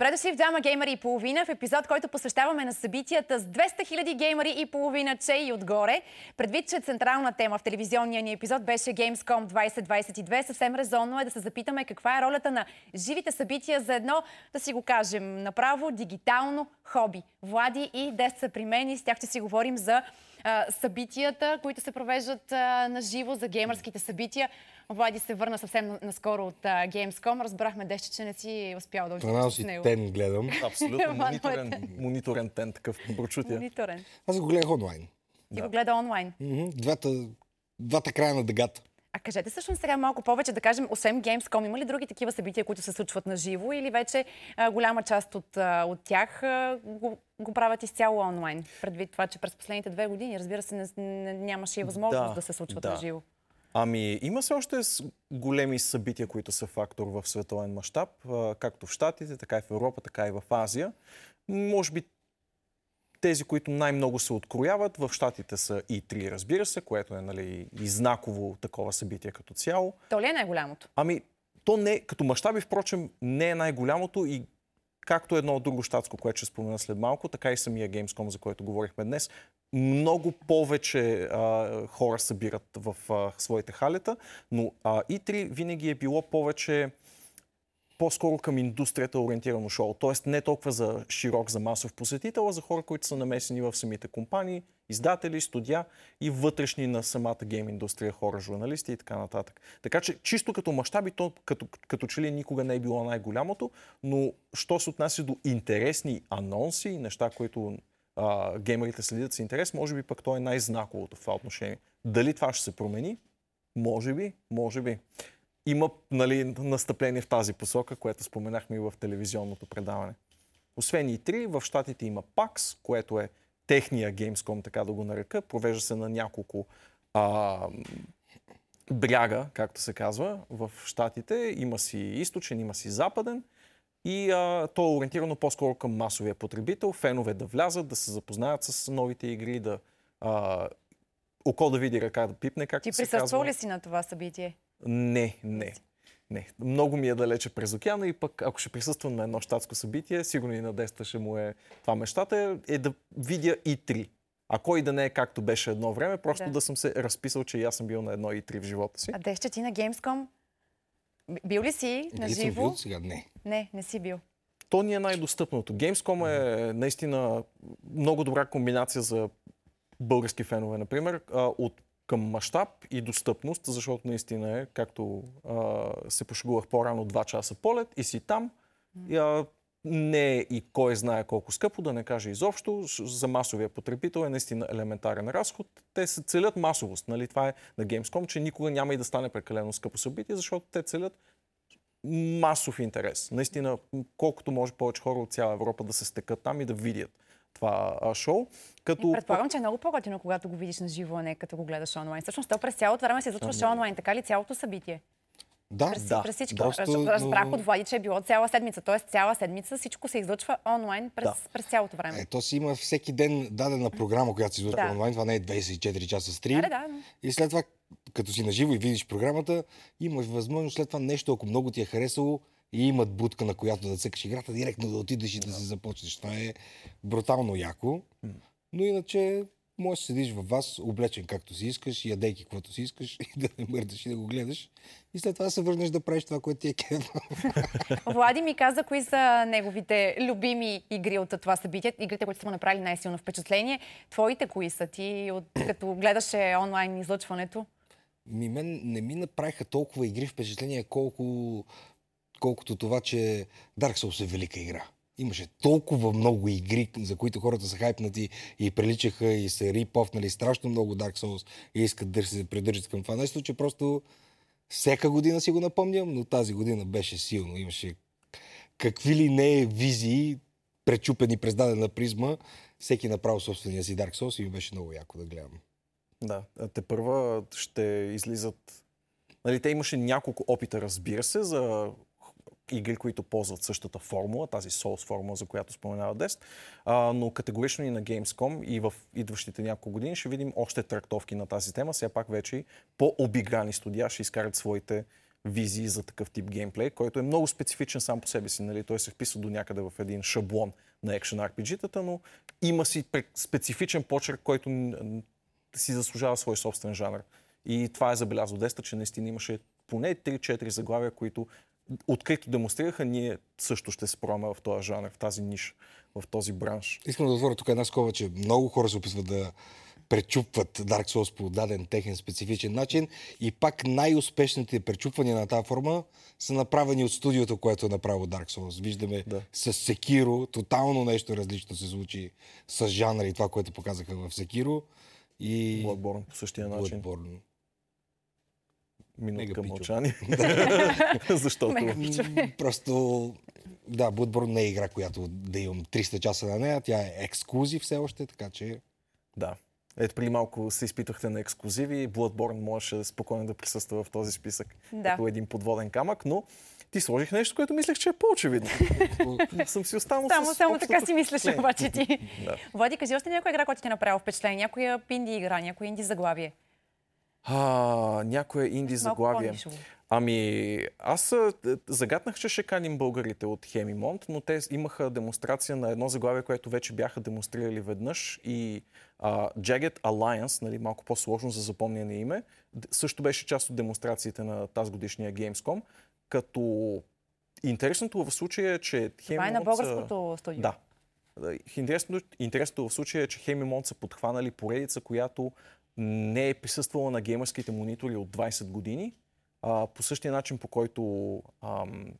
Добре дошли в Двама геймери и половина, в епизод, който посвещаваме на събитията с 200 000 геймери и половина, че и отгоре. Предвид, че централна тема в телевизионния ни епизод беше Gamescom 2022, съвсем резонно е да се запитаме каква е ролята на живите събития за едно, да си го кажем, направо дигитално хоби. Влади и Дес са при мен и с тях ще си говорим за а, събитията, които се провеждат а, на живо, за геймърските събития. Влади се върна съвсем наскоро от а, Gamescom. Разбрахме деща, че не си успял да участваш си с него. тен гледам. Абсолютно. Маnuel мониторен, мониторен тен, такъв прочутия. Мониторен. Аз го гледах онлайн. Ти го гледа онлайн. Мгм. Двата, двата края на дъгата. А кажете всъщност сега малко повече, да кажем, освен Gamescom, има ли други такива събития, които се случват на живо или вече а, голяма част от, а, от тях а, го, го правят изцяло онлайн? Предвид това, че през последните две години, разбира се, не, не, нямаше и възможност да, Да, се случват да. на живо. Ами, има се още големи събития, които са фактор в световен мащаб, както в Штатите, така и в Европа, така и в Азия. Може би тези, които най-много се открояват, в Штатите са и 3, разбира се, което е нали, и знаково такова събитие като цяло. То ли е най-голямото? Ами, то не, като мащаби, впрочем, не е най-голямото и както едно друго щатско, което ще спомена след малко, така и самия Gamescom, за който говорихме днес, много повече а, хора събират в а, своите халета, но а, E3 винаги е било повече по-скоро към индустрията ориентирано шоу. Тоест не толкова за широк, за масов посетител, а за хора, които са намесени в самите компании, издатели, студия и вътрешни на самата гейм индустрия хора, журналисти и така нататък. Така че чисто като мащаби, то като, като че ли никога не е било най-голямото, но що се отнася до интересни анонси, неща, които а, геймерите следят с интерес, може би пък то е най-знаковото в това отношение. Дали това ще се промени? Може би, може би. Има нали, настъпление в тази посока, което споменахме и в телевизионното предаване. Освен и 3, в Штатите има PAX, което е техния Gamescom, така да го нарека. Провежда се на няколко а, бряга, както се казва, в Штатите. Има си източен, има си западен. И а, то е ориентирано по-скоро към масовия потребител. Фенове да влязат, да се запознаят с новите игри, да а, око да види ръка да пипне, както Ти се присъствал казва. ли си на това събитие? Не, не. Не. Много ми е далече през океана и пък ако ще присъствам на едно щатско събитие, сигурно и на Деста ще му е това мечтата, е да видя и три. А кой да не е както беше едно време, просто Да. да, съм се разписал, че и аз съм бил на едно и три в живота си. А Деща, ти на Gamescom? Бил ли си на живо? бил сега? Не. Не, не си бил. То ни е най-достъпното. Gamescom е наистина много добра комбинация за български фенове, например, от към мащаб и достъпност, защото наистина е, както а, се пошегувах по-рано, 2 часа полет и си там. И, а, не е и кой знае колко скъпо, да не кажа изобщо. За масовия потребител е наистина елементарен разход. Те се целят масовост. Нали? Това е на Gamescom, че никога няма и да стане прекалено скъпо събитие, защото те целят масов интерес. Наистина, колкото може повече хора от цяла Европа да се стекат там и да видят това а, шоу. Като Предполагам, че е много по-готино, когато го видиш на живо, а не като го гледаш онлайн. Всъщност, то през цялото време се излъчваше онлайн, така ли цялото събитие? Да, През, Да, през всичко. просто, Раз- Разбрах от Влади, че е било цяла седмица. Тоест цяла седмица всичко се излъчва онлайн през, Да. през цялото време. Е, то си има всеки ден дадена програма, която се излъчва Да. онлайн. Това не е 24 часа стрим. Да, да, да. И след това, като си наживо и видиш програмата, имаш възможност след това нещо, ако много ти е харесало и имат будка, на която да цъкаш играта, директно да отидеш и да се започнеш. Това е брутално яко. Но иначе можеш да седиш във вас, облечен както си искаш, ядейки каквото си искаш и да не мърдаш и да го гледаш. И след това да се върнеш да правиш това, което ти е кеф. Влади ми каза кои са неговите любими игри от това събитие, игрите, които са му направили най-силно впечатление. Твоите кои са ти, от, като гледаше онлайн излъчването? Ми мен не ми направиха толкова игри впечатление, колко, колкото това, че Dark Souls е велика игра. Имаше толкова много игри, за които хората са хайпнати и приличаха и са рипофнали страшно много Dark Souls и искат да се придържат към това нещо, че просто всяка година си го напомням, но тази година беше силно. Имаше какви ли не визии, пречупени през дадена призма, всеки направил собствения си Dark Souls и ми беше много яко да гледам. Да, те първа ще излизат... Нали, те имаше няколко опита, разбира се, за игри, които ползват същата формула, тази Souls формула, за която споменава Дест, а, но категорично и на Gamescom и в идващите няколко години ще видим още трактовки на тази тема. Все пак вече по-обиграни студия ще изкарат своите визии за такъв тип геймплей, който е много специфичен сам по себе си. Нали? Той се вписва до някъде в един шаблон на екшен RPG-тата, но има си специфичен почерк, който си заслужава свой собствен жанр. И това е забелязал Деста, че наистина имаше поне 3-4 заглавия, които открито демонстрираха, ние също ще се пробваме в този жанр, в тази ниша, в този бранш. Искам да отворя тук една скова, че много хора се опитват да пречупват Dark Souls по даден техен специфичен начин и пак най-успешните пречупвания на тази форма са направени от студиото, което е направило Dark Souls. Виждаме да. с Sekiro, тотално нещо различно се случи с жанра и това, което показаха в Sekiro. И... Bloodborne по същия начин. Bloodborne. Минутка мълчание. Защото... Просто, да, Bloodborne не е игра, която да имам 300 часа на нея. Тя е ексклюзив все още, така че... Да. Ето преди малко се изпитвахте на ексклюзиви. Bloodborne можеше спокойно да присъства в този списък да. като един подводен камък, но ти сложих нещо, което мислех, че е по-очевидно. съм си останал само, с Само така си мислиш обаче ти. да. Влади, кажи още някоя игра, която ти е направила впечатление. Някоя инди игра, някоя инди заглавие. А, някоя инди заглавие. Ами, аз загаднах, че ще каним българите от Хемимонт, но те имаха демонстрация на едно заглавие, което вече бяха демонстрирали веднъж и uh, Jagged Alliance, нали, малко по-сложно за запомняне име, също беше част от демонстрациите на тази годишния Gamescom, като интересното в случая е, че Хемимонт... Това е на българското студио. Да. Интересното, интересното в случая е, че Хемимонт са подхванали поредица, която не е присъствала на геймърските монитори от 20 години, а, по същия начин, по който ам,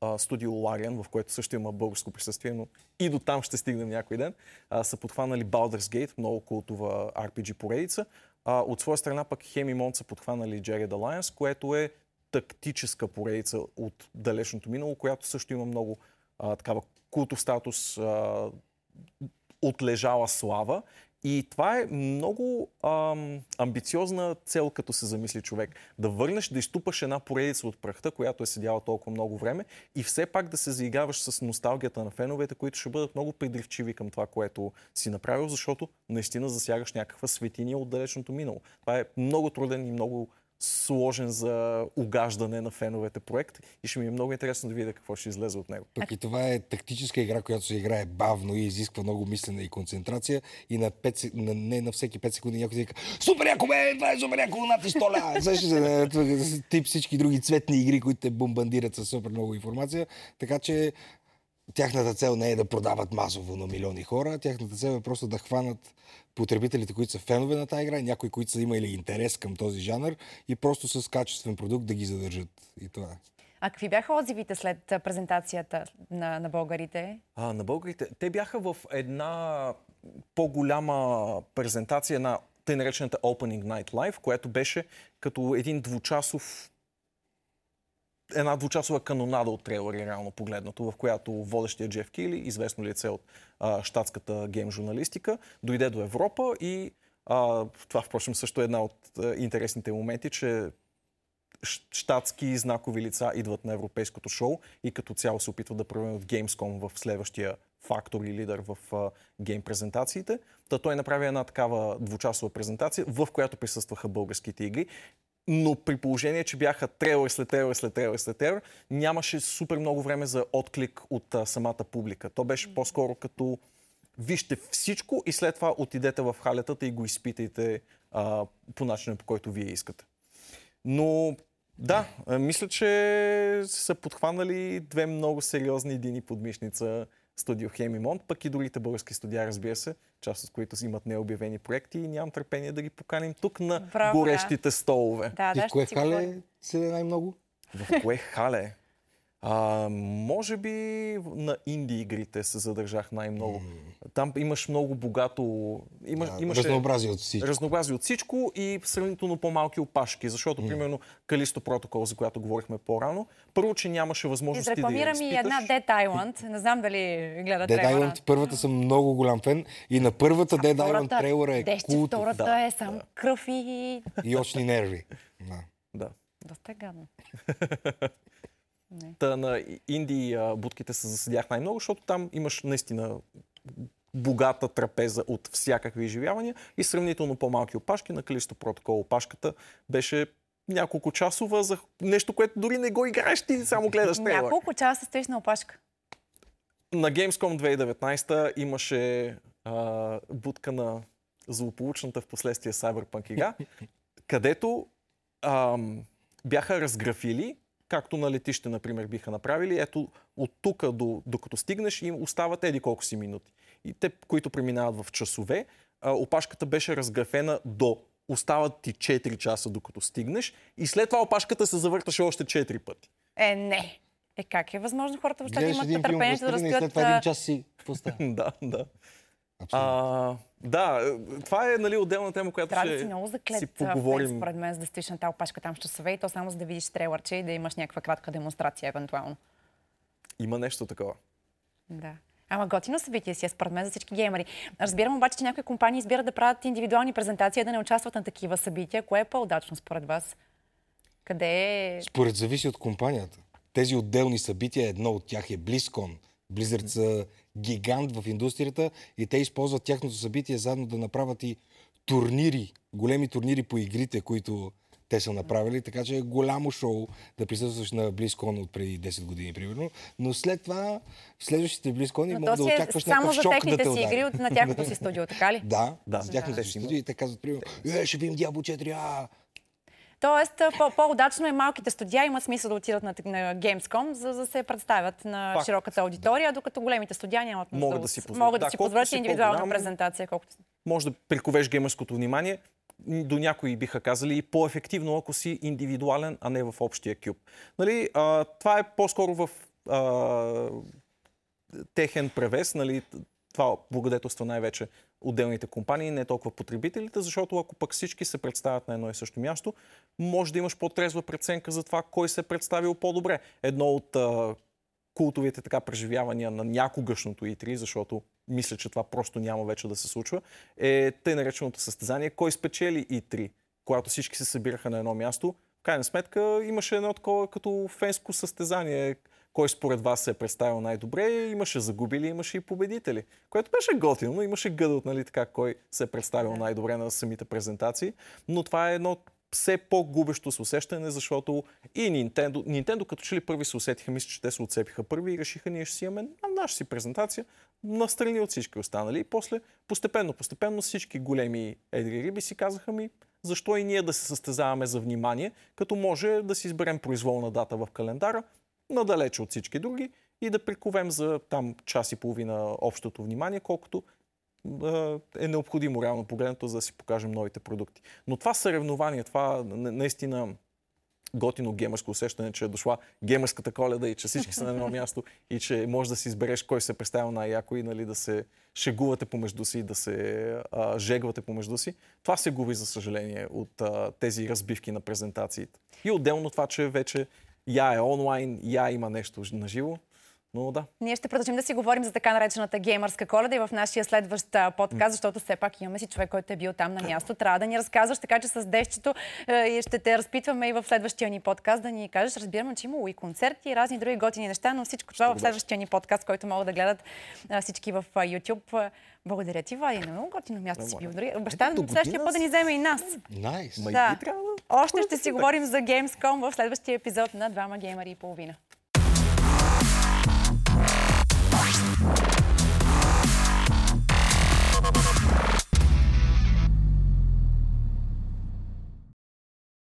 а, студио Лариан, в което също има българско присъствие, но и до там ще стигнем някой ден, а, са подхванали Baldur's Gate, много култова RPG поредица. А, от своя страна пък Хемимонт са подхванали Jagged Alliance, което е тактическа поредица от далечното минало, която също има много а, такава култов статус, а, отлежала слава и това е много ам, амбициозна цел, като се замисли човек. Да върнеш, да изтупаш една поредица от прахта, която е седяла толкова много време и все пак да се заиграваш с носталгията на феновете, които ще бъдат много придривчиви към това, което си направил, защото наистина засягаш някаква светиния от далечното минало. Това е много труден и много сложен за угаждане на феновете проект и ще ми е много интересно да видя какво ще излезе от него. Пък и това е тактическа игра, която се играе бавно и изисква много мислене и концентрация и на 5, на, не на всеки 5 секунди някой вика Супер яко бе, това е супер яко, нати столя! Също тип всички други цветни игри, които те бомбандират с супер много информация. Така че тяхната цел не е да продават масово на милиони хора, тяхната цел е просто да хванат потребителите, които са фенове на тази игра, някои, които са имали интерес към този жанр и просто с качествен продукт да ги задържат. И това е. А какви бяха отзивите след презентацията на, на българите? А, на българите? Те бяха в една по-голяма презентация, на тъй наречената Opening Night Live, която беше като един двучасов една двучасова канонада от трейлери, реално погледнато, в която водещия Джеф Кили, известно лице от а, штатската гейм журналистика, дойде до Европа и а, това, впрочем, също е една от а, интересните моменти, че щатски знакови лица идват на европейското шоу и като цяло се опитват да превърнат Gamescom в следващия фактор и лидер в а, гейм презентациите. Та той направи една такава двучасова презентация, в която присъстваха българските игри но при положение, че бяха трейлер след трейлер след трейлер след трейлер, нямаше супер много време за отклик от а, самата публика. То беше по-скоро като вижте всичко и след това отидете в халетата и го изпитайте а, по начина, по който вие искате. Но да, мисля, че са подхванали две много сериозни дини подмишница студио Хемимонт, пък и другите български студия, разбира се, част от които имат необявени проекти и нямам търпение да ги поканим тук на Браво, горещите да. столове. Да, и да, в кое хале се най-много? В кое хале? А, може би на инди игрите се задържах най-много. Mm. Там имаш много богато... Имаш, да, имаше разнообразие от всичко. Разнообразие от всичко и сравнително по-малки опашки. Защото, mm. примерно, Калисто протокол, за която говорихме по-рано, първо, че нямаше възможност да Изрекламирам и една Dead Island. Не знам дали гледате. Dead Island, първата съм много голям фен. И на първата Dead Island трейлера е култ. Втората да, е сам да. кръв и... И очни нерви. Да. да. Доста е гадно. Та на Инди будките се заседях най-много, защото там имаш наистина богата трапеза от всякакви изживявания и сравнително по-малки опашки. На Калисто протокол опашката беше няколко часова за нещо, което дори не го играеш, ти само гледаш трейлър. Няколко часа стоиш на опашка. На Gamescom 2019 имаше а, будка на злополучната в последствие Cyberpunk игра, където ам, бяха разграфили, както на летище, например, биха направили. Ето, от тук до, докато стигнеш, им остават еди колко си минути. И те, които преминават в часове, а, опашката беше разграфена до остават ти 4 часа докато стигнеш и след това опашката се завърташе още 4 пъти. Е, не. Е, как е възможно хората въобще да имат търпение да разстоят... след това един час си поставя. да, да. А, да, това е нали, отделна тема, която Трябва ще да си много си заклет, поговорим. фен, според мен, за да стоиш на тази опашка там с часове и то само за да видиш трейлърче и да имаш някаква кратка демонстрация, евентуално. Има нещо такова. Да. Ама готино събитие си е, според мен, за всички геймери. Разбирам обаче, че някои компании избират да правят индивидуални презентации, да не участват на такива събития. Кое е по-удачно според вас? Къде е... Според зависи от компанията. Тези отделни събития, едно от тях е BlizzCon. Blizzard са гигант в индустрията и те използват тяхното събитие заедно да направят и турнири, големи турнири по игрите, които те са направили, така че е голямо шоу да присъстваш на BlizzCon от преди 10 години, примерно. Но след това, в следващите може то да е очакваш само някакъв за шок да техните те си удари. игри от, на тяхното си студио, така ли? Да, Да, да, тяхното те си студио и те казват, примерно, е, ще видим Diablo 4, а, Тоест, по- по-удачно е малките студия имат смисъл да отидат на, на Gamescom, за да се представят на Факт. широката аудитория, докато големите студия нямат нужда Могат да си позволят. могат да, Да, си позволят индивидуална презентация, колкото Може да приковеш геймърското внимание. До някои биха казали и по-ефективно, ако си индивидуален, а не в общия кюб. Нали, а, това е по-скоро в а, техен превес. Нали, това благодетелства най-вече отделните компании, не толкова потребителите, защото ако пък всички се представят на едно и също място, може да имаш по-трезва преценка за това кой се е представил по-добре. Едно от а, култовите така преживявания на някогашното E3, защото мисля, че това просто няма вече да се случва, е тъй нареченото състезание Кой спечели E3, когато всички се събираха на едно място. В крайна сметка имаше едно такова като фенско състезание, кой според вас се е представил най-добре, имаше загубили, имаше и победители, което беше готино, но имаше гъдът, нали така, кой се е представил най-добре на самите презентации, но това е едно все по-губещо се усещане, защото и Nintendo, Nintendo като че ли първи се усетиха, мисля, че те се отцепиха първи и решиха, ние ще си имаме на наша си презентация, настрани от всички останали. И после, постепенно, постепенно всички големи едри риби си казаха ми, защо и ние да се състезаваме за внимание, като може да си изберем произволна дата в календара, надалече от всички други и да приковем за там час и половина общото внимание, колкото е необходимо реално погледнато, за да си покажем новите продукти. Но това съревнование, това на- наистина готино геймърско усещане, че е дошла геймърската коледа и че всички са на едно място и че може да си избереш кой се представил най-яко и нали, да се шегувате помежду си, да се а, жегвате помежду си. Това се губи, за съжаление, от а, тези разбивки на презентациите. И отделно това, че вече я е онлайн, я има нещо на живо. Но да, Ние ще продължим да си говорим за така наречената геймърска коледа и в нашия следващ подкаст, защото все пак имаме си човек, който е бил там на място. Трябва да ни разказваш, така че с Девчето и ще те разпитваме и в следващия ни подкаст да ни кажеш. Разбираме, че имало и концерти и разни други готини неща, но всичко това в следващия ни подкаст, който могат да гледат всички в YouTube. Благодаря ти, Влади. На много готино място си бил. Обещавам до следващия път да ни вземе и нас. Найс. Да. да... Още ще си говорим за Gamescom в следващия епизод на Двама геймари и половина.